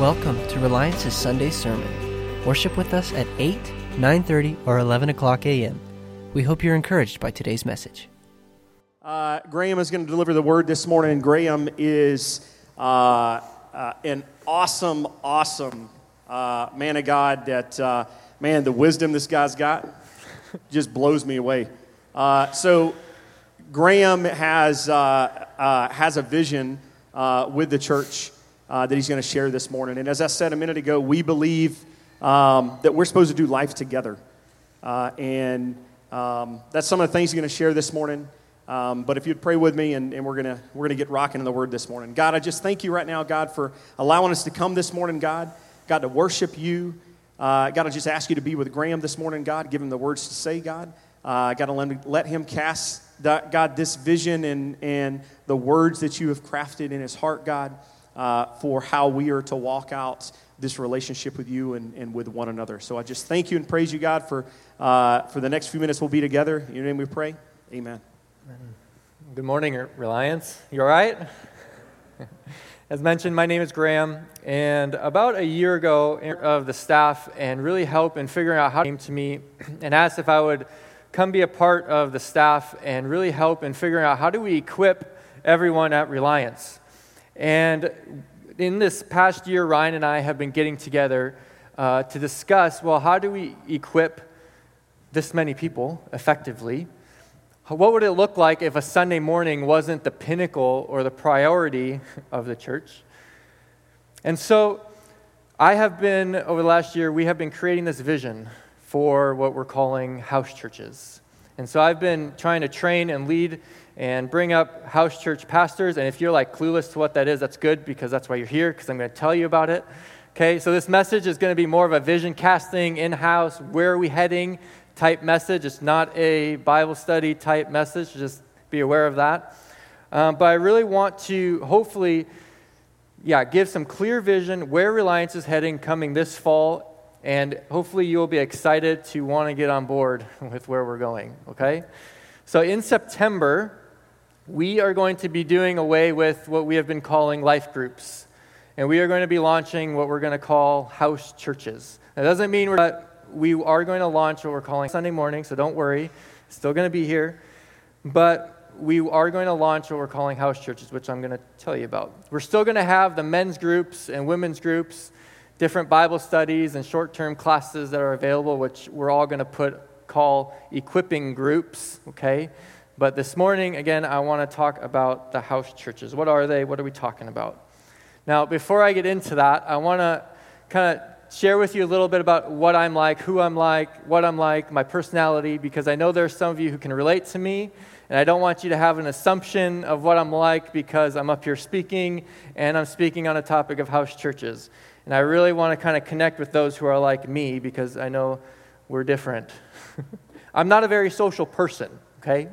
Welcome to Reliance's Sunday sermon. Worship with us at 8, 9:30, or 11 o'clock a.m. We hope you're encouraged by today's message. Uh, Graham is going to deliver the word this morning. Graham is uh, uh, an awesome, awesome uh, man of God. That uh, man, the wisdom this guy's got just blows me away. Uh, so, Graham has has a vision with the church uh, that he's going to share this morning. And as I said a minute ago, we believe um, that we're supposed to do life together. Uh, and um, that's some of the things he's going to share this morning. Um, but if you'd pray with me, and, and we're going we're gonna get rocking in the word this morning. God, I just thank you right now, God, for allowing us to come this morning, God. God, to worship you. Uh, God, I just ask you to be with Graham this morning, God. Give him the words to say, God. Uh, God, let, let him cast, God, this vision and, and the words that you have crafted in his heart, God uh, for how we are to walk out this relationship with you and, and with one another. So I just thank you and praise you, God, for, uh, for the next few minutes we'll be together. In your name we pray. Amen. Good morning, Reliance. You all right? As mentioned, my name is Graham, and about a year ago, of the staff and really help in figuring out how came to me and asked if I would come be a part of the staff and really help in figuring out how do we equip everyone at Reliance. And in this past year, Ryan and I have been getting together uh, to discuss well, how do we equip this many people effectively? What would it look like if a Sunday morning wasn't the pinnacle or the priority of the church? And so, I have been, over the last year, we have been creating this vision for what we're calling house churches. And so, I've been trying to train and lead and bring up house church pastors. And if you're like clueless to what that is, that's good because that's why you're here, because I'm going to tell you about it. Okay, so this message is going to be more of a vision casting, in house, where are we heading type message. It's not a Bible study type message, just be aware of that. Um, but I really want to hopefully, yeah, give some clear vision where Reliance is heading coming this fall. And hopefully you'll be excited to want to get on board with where we're going, okay? So in September, we are going to be doing away with what we have been calling life groups. And we are going to be launching what we're going to call house churches. That doesn't mean we're, we are going to launch what we're calling Sunday morning, so don't worry. Still going to be here. But we are going to launch what we're calling house churches, which I'm going to tell you about. We're still going to have the men's groups and women's groups, different Bible studies and short term classes that are available, which we're all going to put call equipping groups, okay? But this morning, again, I want to talk about the house churches. What are they? What are we talking about? Now, before I get into that, I want to kind of share with you a little bit about what I'm like, who I'm like, what I'm like, my personality, because I know there are some of you who can relate to me, and I don't want you to have an assumption of what I'm like because I'm up here speaking and I'm speaking on a topic of house churches. And I really want to kind of connect with those who are like me because I know we're different. I'm not a very social person, okay?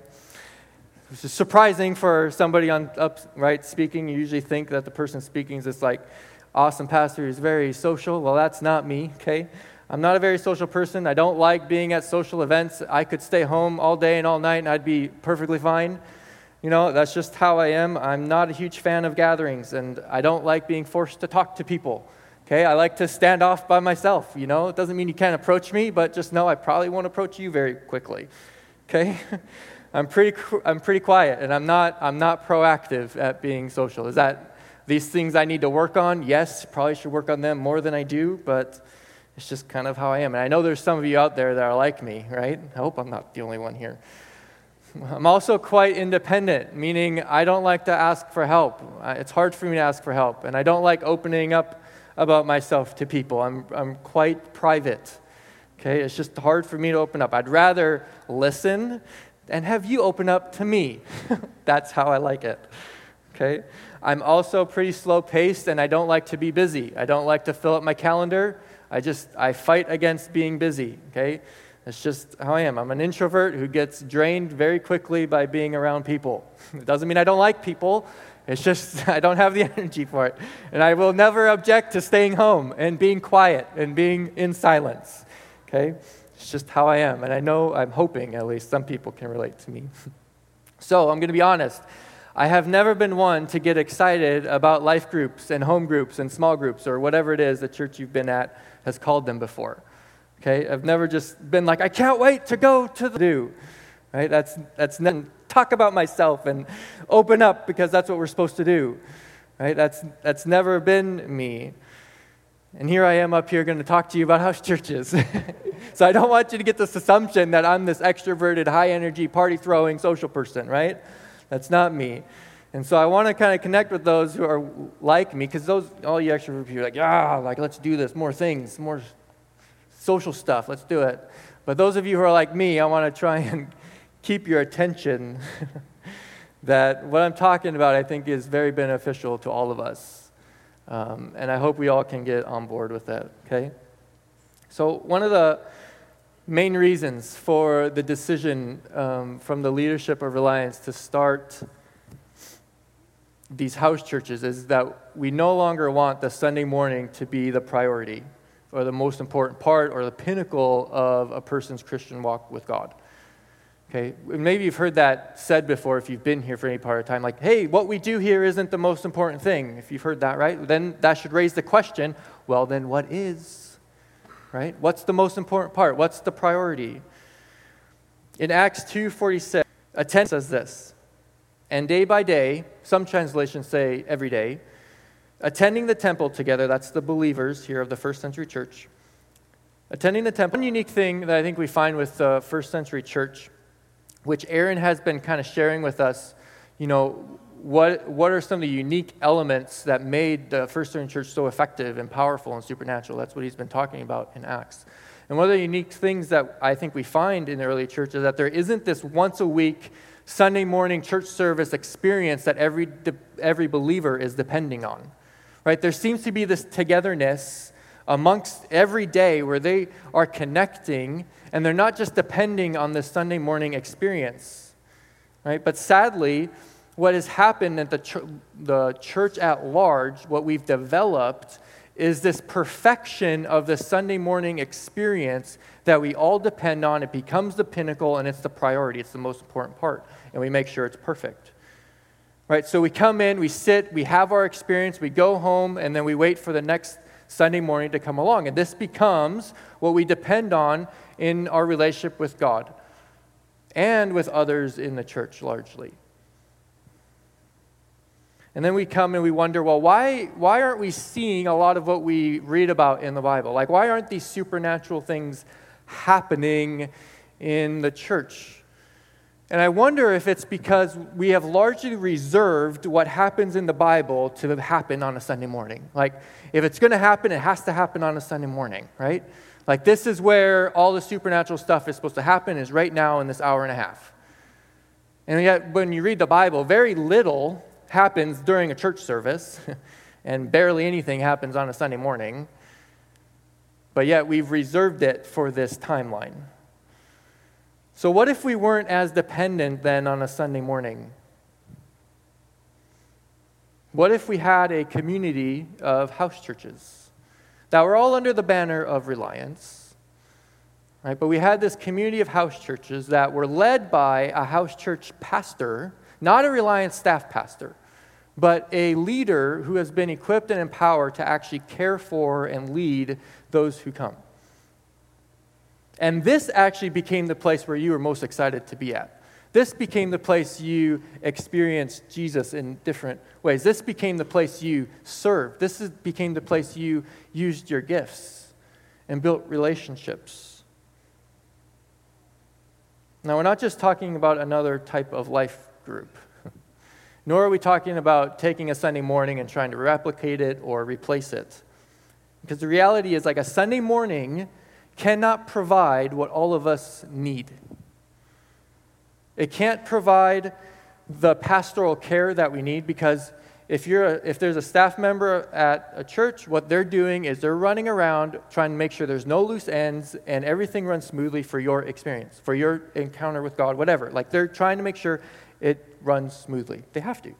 Which is surprising for somebody on upright speaking. You usually think that the person speaking is this like awesome pastor who's very social. Well, that's not me, okay? I'm not a very social person. I don't like being at social events. I could stay home all day and all night and I'd be perfectly fine. You know, that's just how I am. I'm not a huge fan of gatherings and I don't like being forced to talk to people. Okay, I like to stand off by myself. You know, it doesn't mean you can't approach me, but just know I probably won't approach you very quickly. Okay? I'm pretty, I'm pretty quiet and I'm not, I'm not proactive at being social. Is that these things I need to work on? Yes, probably should work on them more than I do, but it's just kind of how I am. And I know there's some of you out there that are like me, right? I hope I'm not the only one here. I'm also quite independent, meaning I don't like to ask for help. It's hard for me to ask for help, and I don't like opening up about myself to people. I'm, I'm quite private. Okay, it's just hard for me to open up. I'd rather listen and have you open up to me. That's how I like it. Okay? I'm also pretty slow paced and I don't like to be busy. I don't like to fill up my calendar. I just I fight against being busy, okay? That's just how I am. I'm an introvert who gets drained very quickly by being around people. It doesn't mean I don't like people. It's just I don't have the energy for it. And I will never object to staying home and being quiet and being in silence. Okay? It's just how I am. And I know, I'm hoping at least, some people can relate to me. so I'm going to be honest. I have never been one to get excited about life groups and home groups and small groups or whatever it is the church you've been at has called them before. Okay? I've never just been like, I can't wait to go to the do. Right? That's, that's not, talk about myself and open up because that's what we're supposed to do. Right? That's, that's never been me. And here I am up here going to talk to you about house churches. so I don't want you to get this assumption that I'm this extroverted, high energy, party throwing social person, right? That's not me. And so I want to kind of connect with those who are like me, because those, all you extrovert people are like, yeah, like, let's do this, more things, more social stuff, let's do it. But those of you who are like me, I want to try and keep your attention that what I'm talking about, I think, is very beneficial to all of us. Um, and I hope we all can get on board with that, okay? So, one of the main reasons for the decision um, from the leadership of Reliance to start these house churches is that we no longer want the Sunday morning to be the priority or the most important part or the pinnacle of a person's Christian walk with God. Okay, maybe you've heard that said before if you've been here for any part of time, like, hey, what we do here isn't the most important thing. If you've heard that, right? Then that should raise the question well, then what is? right? What's the most important part? What's the priority? In Acts 2:46, attend says this. And day by day, some translations say every day, attending the temple together, that's the believers here of the first century church. Attending the temple. One unique thing that I think we find with the first century church, which Aaron has been kind of sharing with us, you know, what, what are some of the unique elements that made the first century church so effective and powerful and supernatural? That's what he's been talking about in Acts. And one of the unique things that I think we find in the early church is that there isn't this once a week Sunday morning church service experience that every, every believer is depending on. Right? There seems to be this togetherness amongst every day where they are connecting and they're not just depending on this Sunday morning experience. Right? But sadly, what has happened at the, ch- the church at large, what we've developed, is this perfection of the Sunday morning experience that we all depend on. It becomes the pinnacle and it's the priority, it's the most important part, and we make sure it's perfect. Right? So we come in, we sit, we have our experience, we go home, and then we wait for the next Sunday morning to come along. And this becomes what we depend on in our relationship with God and with others in the church largely. And then we come and we wonder, well, why, why aren't we seeing a lot of what we read about in the Bible? Like, why aren't these supernatural things happening in the church? And I wonder if it's because we have largely reserved what happens in the Bible to happen on a Sunday morning. Like, if it's going to happen, it has to happen on a Sunday morning, right? Like, this is where all the supernatural stuff is supposed to happen, is right now in this hour and a half. And yet, when you read the Bible, very little happens during a church service, and barely anything happens on a Sunday morning, but yet we've reserved it for this timeline. So, what if we weren't as dependent then on a Sunday morning? What if we had a community of house churches that were all under the banner of reliance? Right? But we had this community of house churches that were led by a house church pastor not a Reliance staff pastor, but a leader who has been equipped and empowered to actually care for and lead those who come. And this actually became the place where you were most excited to be at. This became the place you experienced Jesus in different ways. This became the place you served. This is, became the place you used your gifts and built relationships. Now, we're not just talking about another type of life group. Nor are we talking about taking a Sunday morning and trying to replicate it or replace it. Because the reality is, like a Sunday morning cannot provide what all of us need. It can't provide the pastoral care that we need because if, you're a, if there's a staff member at a church, what they're doing is they're running around trying to make sure there's no loose ends and everything runs smoothly for your experience, for your encounter with God, whatever. Like they're trying to make sure it runs smoothly. They have to.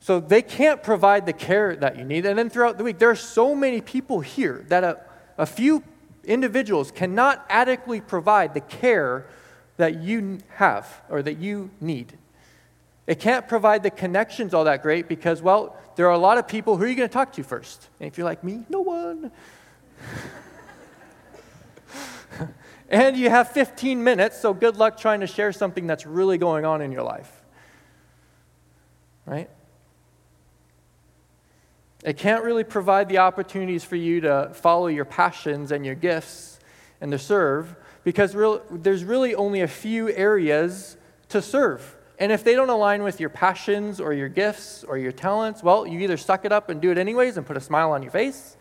So they can't provide the care that you need. And then throughout the week, there are so many people here that a, a few individuals cannot adequately provide the care that you have or that you need. It can't provide the connections all that great because, well, there are a lot of people who are you going to talk to first? And if you're like me, no one. and you have 15 minutes, so good luck trying to share something that's really going on in your life. Right? It can't really provide the opportunities for you to follow your passions and your gifts and to serve because real, there's really only a few areas to serve. And if they don't align with your passions or your gifts or your talents, well, you either suck it up and do it anyways and put a smile on your face,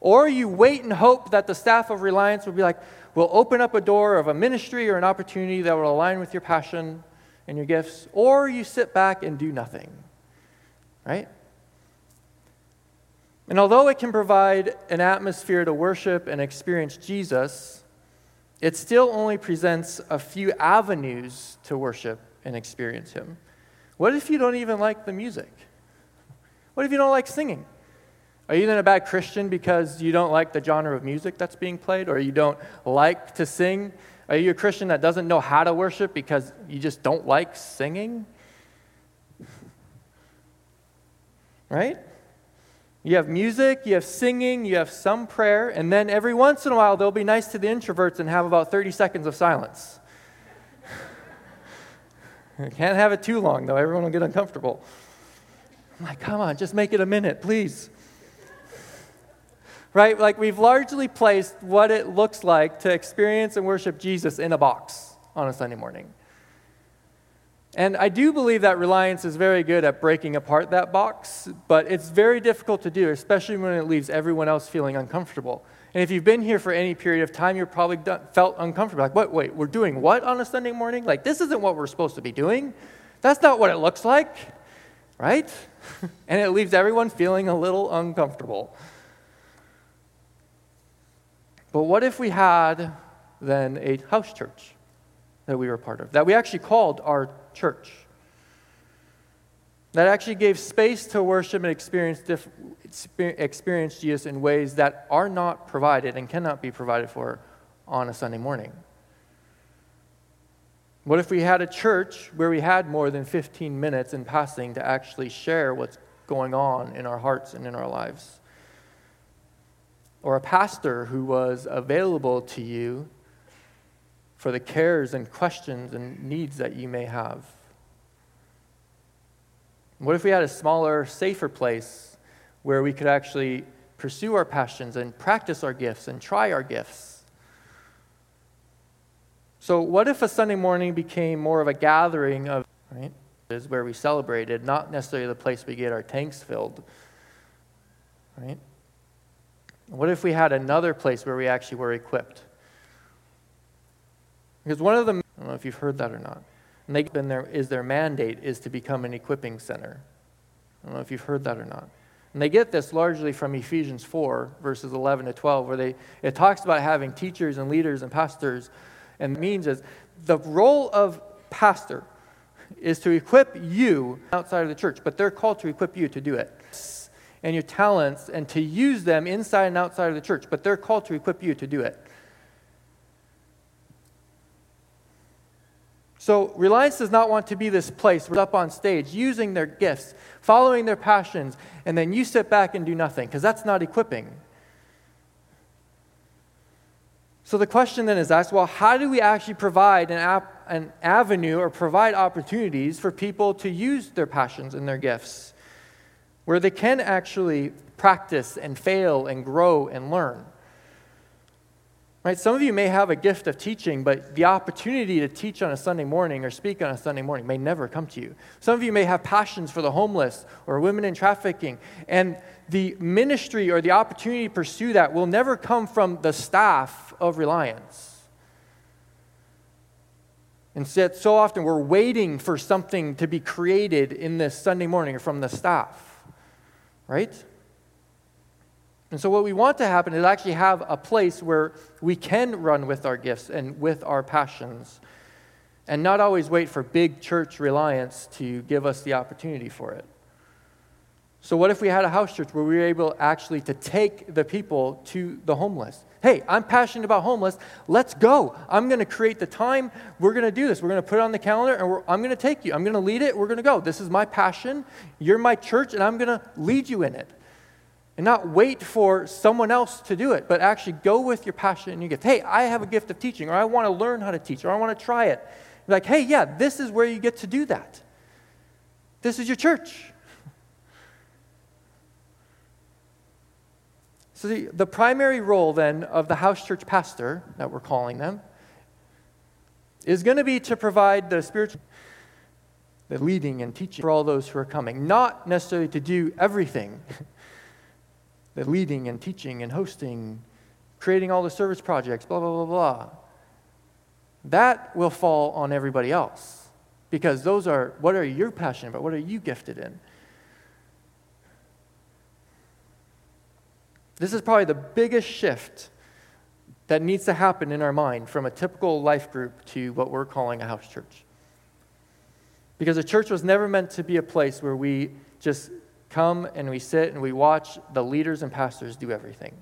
or you wait and hope that the staff of Reliance will be like, we'll open up a door of a ministry or an opportunity that will align with your passion and your gifts, or you sit back and do nothing. Right? And although it can provide an atmosphere to worship and experience Jesus, it still only presents a few avenues to worship and experience Him. What if you don't even like the music? What if you don't like singing? Are you then a bad Christian because you don't like the genre of music that's being played, or you don't like to sing? Are you a Christian that doesn't know how to worship because you just don't like singing? Right? You have music, you have singing, you have some prayer, and then every once in a while they'll be nice to the introverts and have about 30 seconds of silence. Can't have it too long, though. Everyone will get uncomfortable. I'm like, come on, just make it a minute, please. Right? Like, we've largely placed what it looks like to experience and worship Jesus in a box on a Sunday morning. And I do believe that Reliance is very good at breaking apart that box, but it's very difficult to do, especially when it leaves everyone else feeling uncomfortable. And if you've been here for any period of time, you're probably done, felt uncomfortable. Like, what, wait, we're doing what on a Sunday morning? Like, this isn't what we're supposed to be doing. That's not what it looks like, right? and it leaves everyone feeling a little uncomfortable. But what if we had then a house church that we were part of, that we actually called our church? that actually gave space to worship and experience, diff- experience Jesus in ways that are not provided and cannot be provided for on a Sunday morning. What if we had a church where we had more than 15 minutes in passing to actually share what's going on in our hearts and in our lives? Or a pastor who was available to you for the cares and questions and needs that you may have? What if we had a smaller, safer place where we could actually pursue our passions and practice our gifts and try our gifts? So, what if a Sunday morning became more of a gathering of, right, is where we celebrated, not necessarily the place we get our tanks filled, right? What if we had another place where we actually were equipped? Because one of the, I don't know if you've heard that or not, and they've been there, is their mandate is to become an equipping center. I don't know if you've heard that or not. And they get this largely from Ephesians 4, verses 11 to 12, where they, it talks about having teachers and leaders and pastors. And means is the role of pastor is to equip you outside of the church, but they're called to equip you to do it. And your talents and to use them inside and outside of the church, but they're called to equip you to do it. So, Reliance does not want to be this place where up on stage using their gifts, following their passions, and then you sit back and do nothing, because that's not equipping. So, the question then is asked well, how do we actually provide an, ap- an avenue or provide opportunities for people to use their passions and their gifts where they can actually practice and fail and grow and learn? Right? Some of you may have a gift of teaching, but the opportunity to teach on a Sunday morning or speak on a Sunday morning may never come to you. Some of you may have passions for the homeless or women in trafficking, and the ministry or the opportunity to pursue that will never come from the staff of Reliance. Instead, so often we're waiting for something to be created in this Sunday morning or from the staff, right? And so, what we want to happen is actually have a place where we can run with our gifts and with our passions and not always wait for big church reliance to give us the opportunity for it. So, what if we had a house church where we were able actually to take the people to the homeless, Hey, I'm passionate about homeless. Let's go. I'm going to create the time. We're going to do this. We're going to put it on the calendar and I'm going to take you. I'm going to lead it. We're going to go. This is my passion. You're my church and I'm going to lead you in it. And not wait for someone else to do it, but actually go with your passion and your gift. Hey, I have a gift of teaching, or I want to learn how to teach, or I want to try it. You're like, hey, yeah, this is where you get to do that. This is your church. So, the, the primary role then of the house church pastor, that we're calling them, is going to be to provide the spiritual, the leading and teaching for all those who are coming, not necessarily to do everything. the leading and teaching and hosting, creating all the service projects, blah, blah, blah, blah. That will fall on everybody else because those are what are you passionate about? What are you gifted in? This is probably the biggest shift that needs to happen in our mind from a typical life group to what we're calling a house church. Because a church was never meant to be a place where we just come and we sit and we watch the leaders and pastors do everything,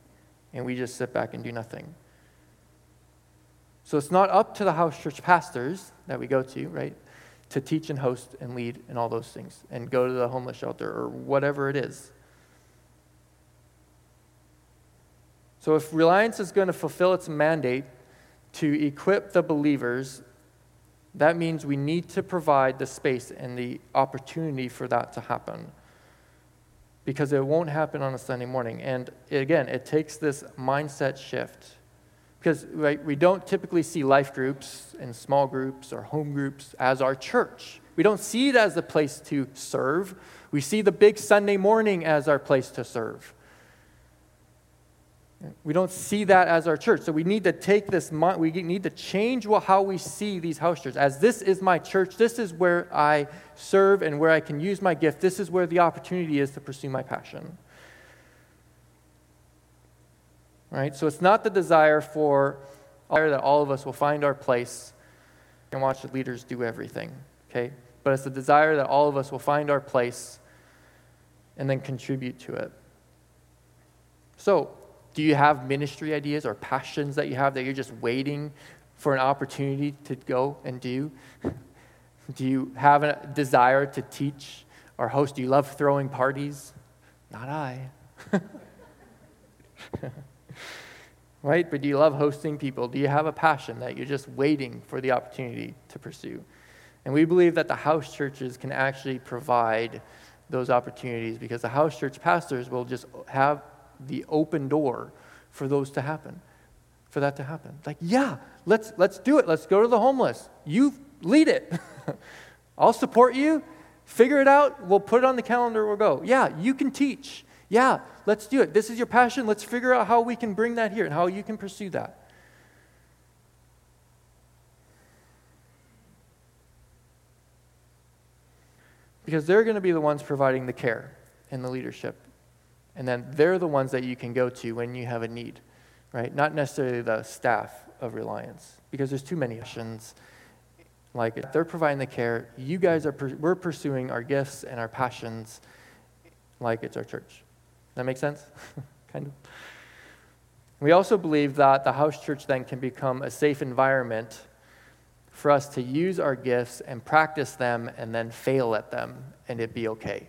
and we just sit back and do nothing. So it's not up to the house church pastors that we go to, right, to teach and host and lead and all those things and go to the homeless shelter or whatever it is. So, if Reliance is going to fulfill its mandate to equip the believers, that means we need to provide the space and the opportunity for that to happen. Because it won't happen on a Sunday morning. And again, it takes this mindset shift. Because right, we don't typically see life groups and small groups or home groups as our church. We don't see it as a place to serve. We see the big Sunday morning as our place to serve. We don't see that as our church. So we need to take this, we need to change how we see these house churches. As this is my church, this is where I serve and where I can use my gift. This is where the opportunity is to pursue my passion. Right? So it's not the desire for that all of us will find our place and watch the leaders do everything. Okay? But it's the desire that all of us will find our place and then contribute to it. So, do you have ministry ideas or passions that you have that you're just waiting for an opportunity to go and do? Do you have a desire to teach or host? Do you love throwing parties? Not I. right? But do you love hosting people? Do you have a passion that you're just waiting for the opportunity to pursue? And we believe that the house churches can actually provide those opportunities because the house church pastors will just have the open door for those to happen, for that to happen. Like, yeah, let's, let's do it. Let's go to the homeless. You lead it. I'll support you. Figure it out. We'll put it on the calendar. We'll go. Yeah, you can teach. Yeah, let's do it. This is your passion. Let's figure out how we can bring that here and how you can pursue that. Because they're going to be the ones providing the care and the leadership and then they're the ones that you can go to when you have a need, right? Not necessarily the staff of Reliance, because there's too many options. Like if they're providing the care, you guys are we're pursuing our gifts and our passions, like it's our church. That makes sense, kind of. We also believe that the house church then can become a safe environment for us to use our gifts and practice them and then fail at them and it be okay.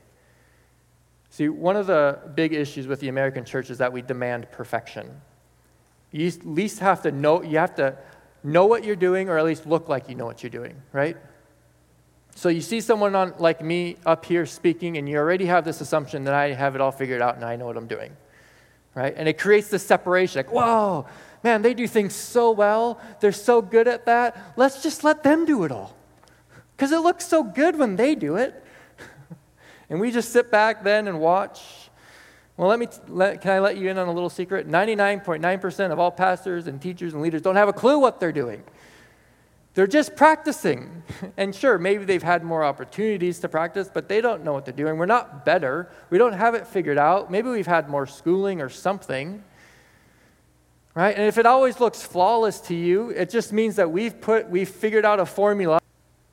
See, one of the big issues with the American church is that we demand perfection. You at least have to know, you have to know what you're doing or at least look like you know what you're doing, right? So you see someone on, like me up here speaking, and you already have this assumption that I have it all figured out and I know what I'm doing, right? And it creates this separation like, whoa, man, they do things so well. They're so good at that. Let's just let them do it all. Because it looks so good when they do it. And we just sit back then and watch. Well, let me let, can I let you in on a little secret? 99.9% of all pastors and teachers and leaders don't have a clue what they're doing. They're just practicing. And sure, maybe they've had more opportunities to practice, but they don't know what they're doing. We're not better. We don't have it figured out. Maybe we've had more schooling or something. Right? And if it always looks flawless to you, it just means that we've put we've figured out a formula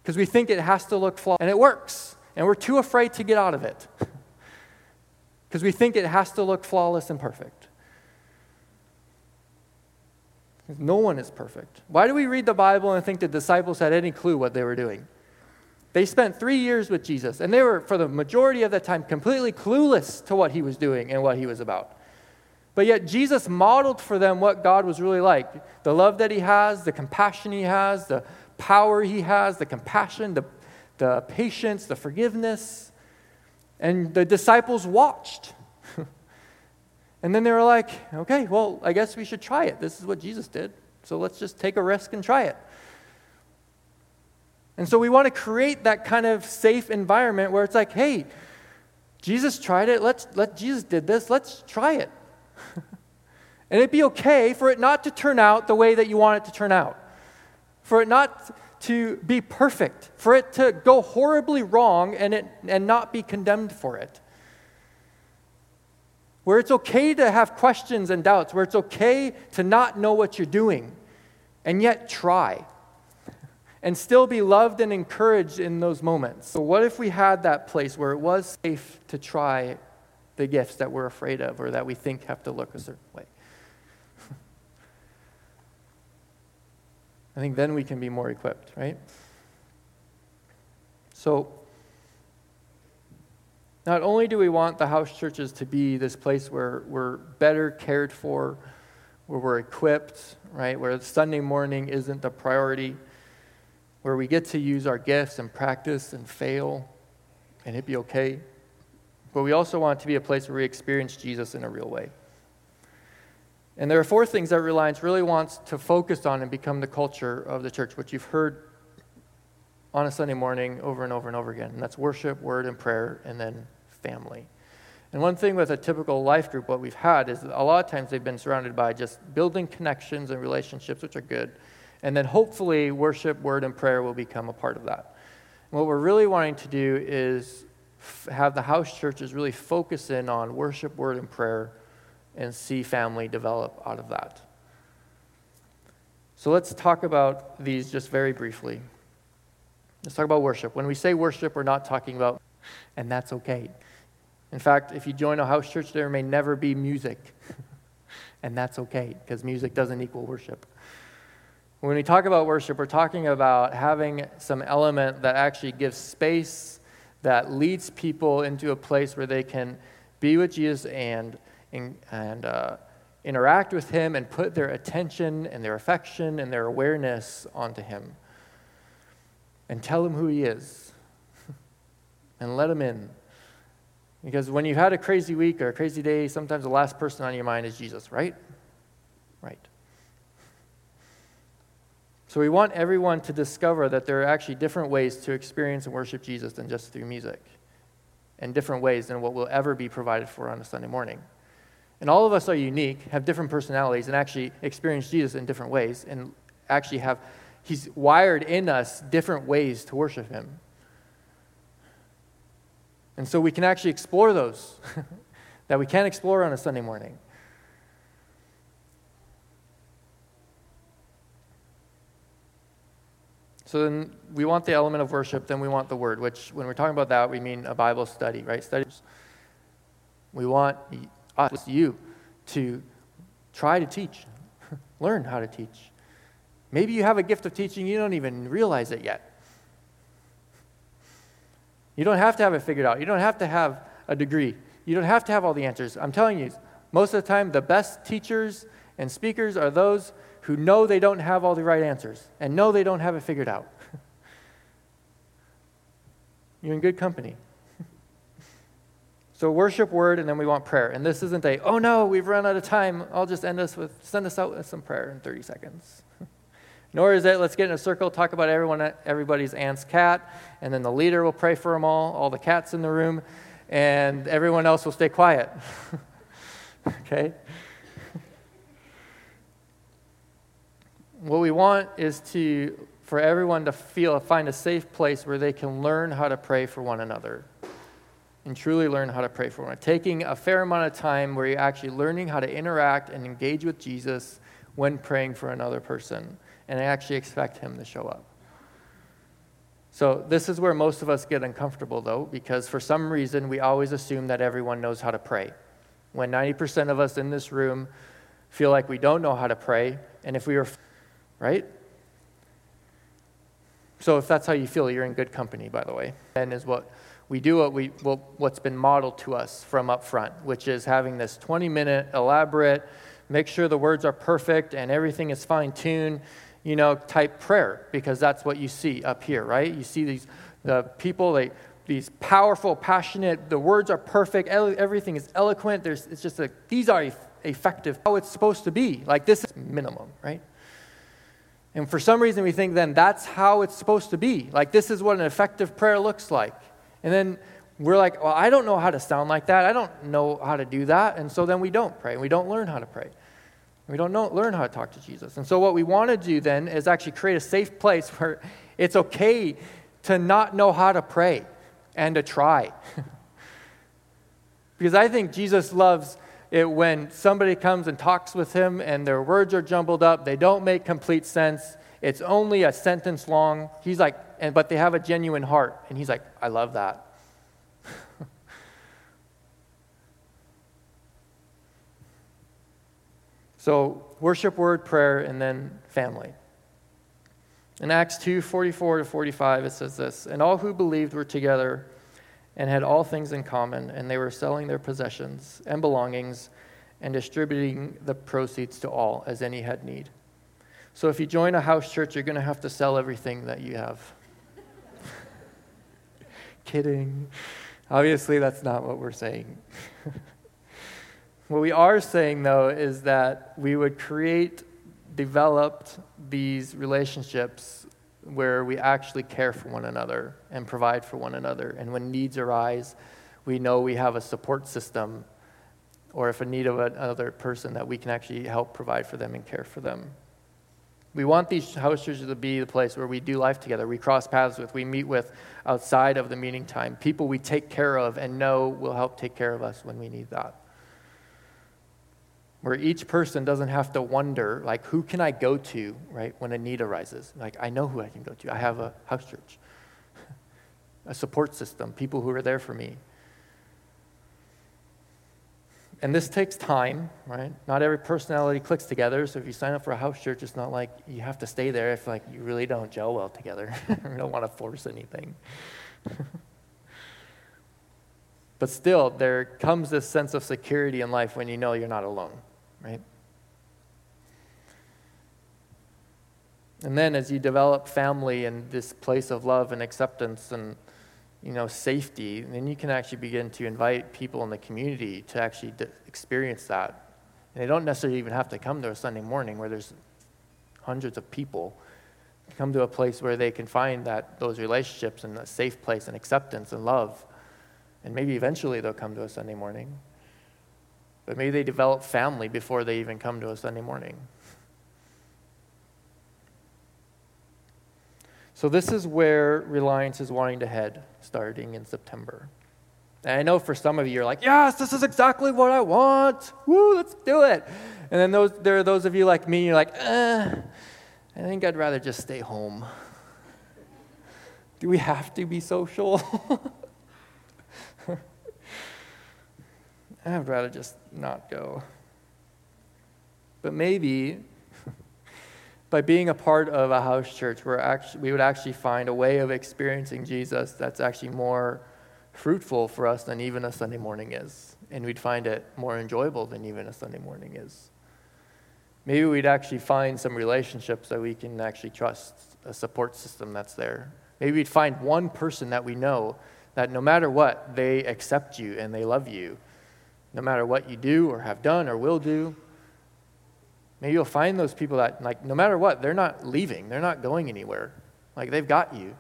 because we think it has to look flawless and it works and we're too afraid to get out of it because we think it has to look flawless and perfect. No one is perfect. Why do we read the Bible and think the disciples had any clue what they were doing? They spent three years with Jesus, and they were, for the majority of that time, completely clueless to what he was doing and what he was about. But yet, Jesus modeled for them what God was really like the love that he has, the compassion he has, the power he has, the compassion, the, the patience, the forgiveness. And the disciples watched. and then they were like, okay, well, I guess we should try it. This is what Jesus did. So let's just take a risk and try it. And so we want to create that kind of safe environment where it's like, hey, Jesus tried it. Let's let Jesus did this. Let's try it. and it'd be okay for it not to turn out the way that you want it to turn out. For it not to be perfect, for it to go horribly wrong and, it, and not be condemned for it. Where it's okay to have questions and doubts, where it's okay to not know what you're doing, and yet try and still be loved and encouraged in those moments. So, what if we had that place where it was safe to try the gifts that we're afraid of or that we think have to look a certain way? I think then we can be more equipped, right? So, not only do we want the house churches to be this place where we're better cared for, where we're equipped, right? Where Sunday morning isn't the priority, where we get to use our gifts and practice and fail and it be okay. But we also want it to be a place where we experience Jesus in a real way. And there are four things that Reliance really wants to focus on and become the culture of the church, which you've heard on a Sunday morning over and over and over again. And that's worship, word, and prayer, and then family. And one thing with a typical life group, what we've had is a lot of times they've been surrounded by just building connections and relationships, which are good. And then hopefully, worship, word, and prayer will become a part of that. And what we're really wanting to do is f- have the house churches really focus in on worship, word, and prayer and see family develop out of that. So let's talk about these just very briefly. Let's talk about worship. When we say worship, we're not talking about, and that's okay. In fact, if you join a house church, there may never be music, and that's okay, because music doesn't equal worship. When we talk about worship, we're talking about having some element that actually gives space, that leads people into a place where they can be with Jesus and and, and uh, interact with Him and put their attention and their affection and their awareness onto Him. And tell Him who He is. and let Him in. Because when you've had a crazy week or a crazy day, sometimes the last person on your mind is Jesus, right? Right. So we want everyone to discover that there are actually different ways to experience and worship Jesus than just through music, and different ways than what will ever be provided for on a Sunday morning. And all of us are unique, have different personalities, and actually experience Jesus in different ways, and actually have, He's wired in us different ways to worship Him. And so we can actually explore those that we can't explore on a Sunday morning. So then we want the element of worship, then we want the word, which when we're talking about that, we mean a Bible study, right? Studies. We want us, you, to try to teach, learn how to teach. Maybe you have a gift of teaching, you don't even realize it yet. You don't have to have it figured out. You don't have to have a degree. You don't have to have all the answers. I'm telling you, most of the time, the best teachers and speakers are those who know they don't have all the right answers and know they don't have it figured out. You're in good company. So worship word, and then we want prayer. And this isn't a, oh no, we've run out of time. I'll just end us with, send us out with some prayer in 30 seconds. Nor is it, let's get in a circle, talk about everyone, everybody's aunt's cat, and then the leader will pray for them all, all the cats in the room, and everyone else will stay quiet. okay? what we want is to, for everyone to feel, find a safe place where they can learn how to pray for one another and truly learn how to pray for one. Taking a fair amount of time where you're actually learning how to interact and engage with Jesus when praying for another person and I actually expect Him to show up. So, this is where most of us get uncomfortable, though, because for some reason we always assume that everyone knows how to pray. When 90% of us in this room feel like we don't know how to pray, And if we were, right? So if that's how you feel, you're in good company, by the way. And is what we do what we what's been modeled to us from up front, which is having this 20 minute elaborate, make sure the words are perfect and everything is fine tuned, you know, type prayer, because that's what you see up here, right? You see these the people, they these powerful, passionate, the words are perfect, everything is eloquent. There's, it's just a, these are effective, how it's supposed to be. Like this is minimum, right? And for some reason, we think then that's how it's supposed to be. Like, this is what an effective prayer looks like. And then we're like, well, I don't know how to sound like that. I don't know how to do that. And so then we don't pray. We don't learn how to pray. We don't know, learn how to talk to Jesus. And so what we want to do then is actually create a safe place where it's okay to not know how to pray and to try. because I think Jesus loves it when somebody comes and talks with him and their words are jumbled up, they don't make complete sense. It's only a sentence long. He's like, and, but they have a genuine heart. And he's like, I love that. so, worship, word, prayer, and then family. In Acts 2 44 to 45, it says this And all who believed were together and had all things in common, and they were selling their possessions and belongings and distributing the proceeds to all as any had need. So if you join a house church, you're going to have to sell everything that you have. Kidding. Obviously, that's not what we're saying. what we are saying, though, is that we would create, develop these relationships where we actually care for one another and provide for one another. And when needs arise, we know we have a support system or if a need of another person that we can actually help provide for them and care for them. We want these house churches to be the place where we do life together, we cross paths with, we meet with outside of the meeting time, people we take care of and know will help take care of us when we need that where each person doesn't have to wonder, like, who can I go to, right, when a need arises? Like, I know who I can go to. I have a house church, a support system, people who are there for me. And this takes time, right? Not every personality clicks together. So if you sign up for a house church, it's not like you have to stay there if like you really don't gel well together. you don't want to force anything. but still, there comes this sense of security in life when you know you're not alone right? And then as you develop family and this place of love and acceptance and you know safety, then you can actually begin to invite people in the community to actually experience that. And they don't necessarily even have to come to a Sunday morning where there's hundreds of people. Come to a place where they can find that those relationships and a safe place and acceptance and love. And maybe eventually they'll come to a Sunday morning. But maybe they develop family before they even come to a Sunday morning. So, this is where Reliance is wanting to head starting in September. And I know for some of you, you're like, yes, this is exactly what I want. Woo, let's do it. And then those, there are those of you like me, you're like, eh, I think I'd rather just stay home. Do we have to be social? I'd rather just not go. But maybe by being a part of a house church, we're actually, we would actually find a way of experiencing Jesus that's actually more fruitful for us than even a Sunday morning is. And we'd find it more enjoyable than even a Sunday morning is. Maybe we'd actually find some relationships that we can actually trust, a support system that's there. Maybe we'd find one person that we know that no matter what, they accept you and they love you no matter what you do or have done or will do. Maybe you'll find those people that, like, no matter what, they're not leaving, they're not going anywhere. Like, they've got you.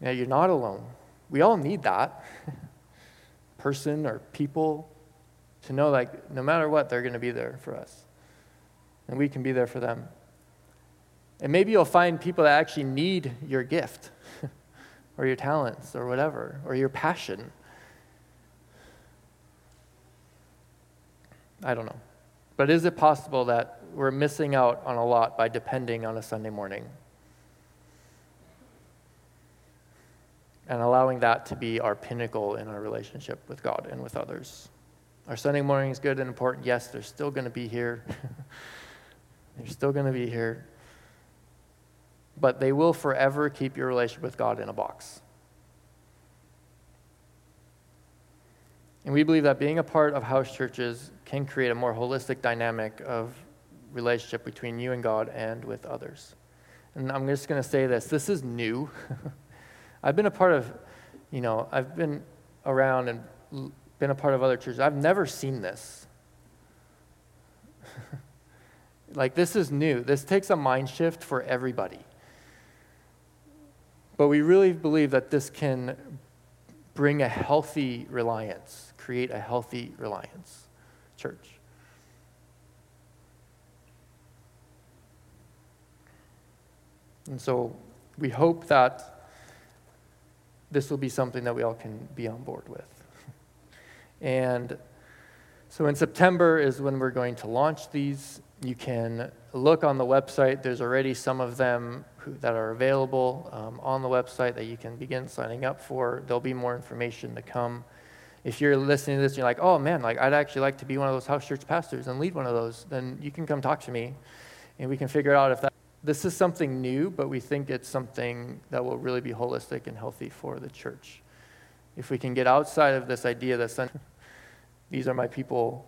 Yeah, you're not alone. We all need that person or people to know, like, no matter what, they're going to be there for us. And we can be there for them. And maybe you'll find people that actually need your gift or your talents or whatever, or your passion. I don't know. But is it possible that we're missing out on a lot by depending on a Sunday morning? And allowing that to be our pinnacle in our relationship with God and with others. Our Sunday morning is good and important. Yes, they're still going to be here. they're still going to be here. But they will forever keep your relationship with God in a box. And we believe that being a part of house churches can create a more holistic dynamic of relationship between you and God and with others. And I'm just going to say this this is new. I've been a part of, you know, I've been around and been a part of other churches. I've never seen this. like, this is new. This takes a mind shift for everybody. But we really believe that this can bring a healthy reliance, create a healthy reliance church. And so we hope that this will be something that we all can be on board with. And so in September is when we're going to launch these. You can look on the website. There's already some of them who, that are available um, on the website that you can begin signing up for. There'll be more information to come. If you're listening to this and you're like, oh man, like I'd actually like to be one of those house church pastors and lead one of those, then you can come talk to me and we can figure out if that this is something new, but we think it's something that will really be holistic and healthy for the church. If we can get outside of this idea that these are my people,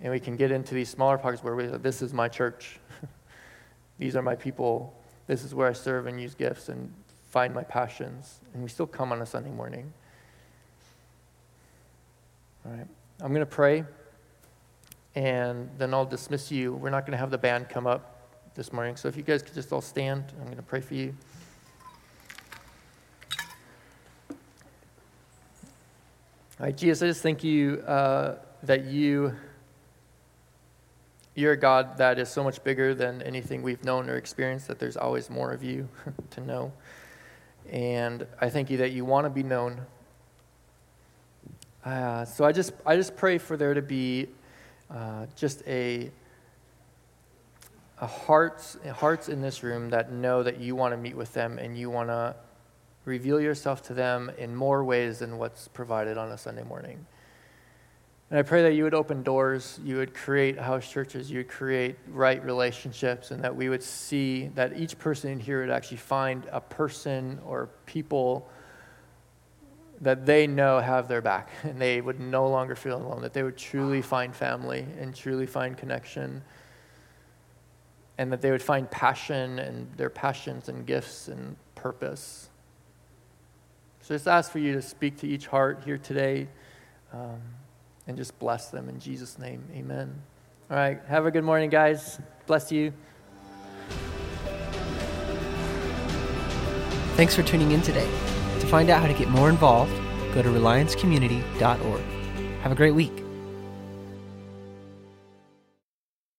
and we can get into these smaller pockets where we, this is my church, these are my people, this is where I serve and use gifts and find my passions, and we still come on a Sunday morning. All right, I'm going to pray, and then I'll dismiss you. We're not going to have the band come up this morning. So if you guys could just all stand, I'm going to pray for you. All right, Jesus, I just thank you uh, that you, you're a God that is so much bigger than anything we've known or experienced, that there's always more of you to know. And I thank you that you want to be known. Uh, so I just, I just pray for there to be uh, just a hearts, hearts in this room that know that you want to meet with them and you want to reveal yourself to them in more ways than what's provided on a Sunday morning. And I pray that you would open doors, you would create house churches, you would create right relationships, and that we would see that each person in here would actually find a person or people that they know have their back, and they would no longer feel alone, that they would truly find family and truly find connection and that they would find passion and their passions and gifts and purpose. So just ask for you to speak to each heart here today um, and just bless them in Jesus' name. Amen. All right. Have a good morning, guys. Bless you. Thanks for tuning in today. Find out how to get more involved, go to reliancecommunity.org. Have a great week.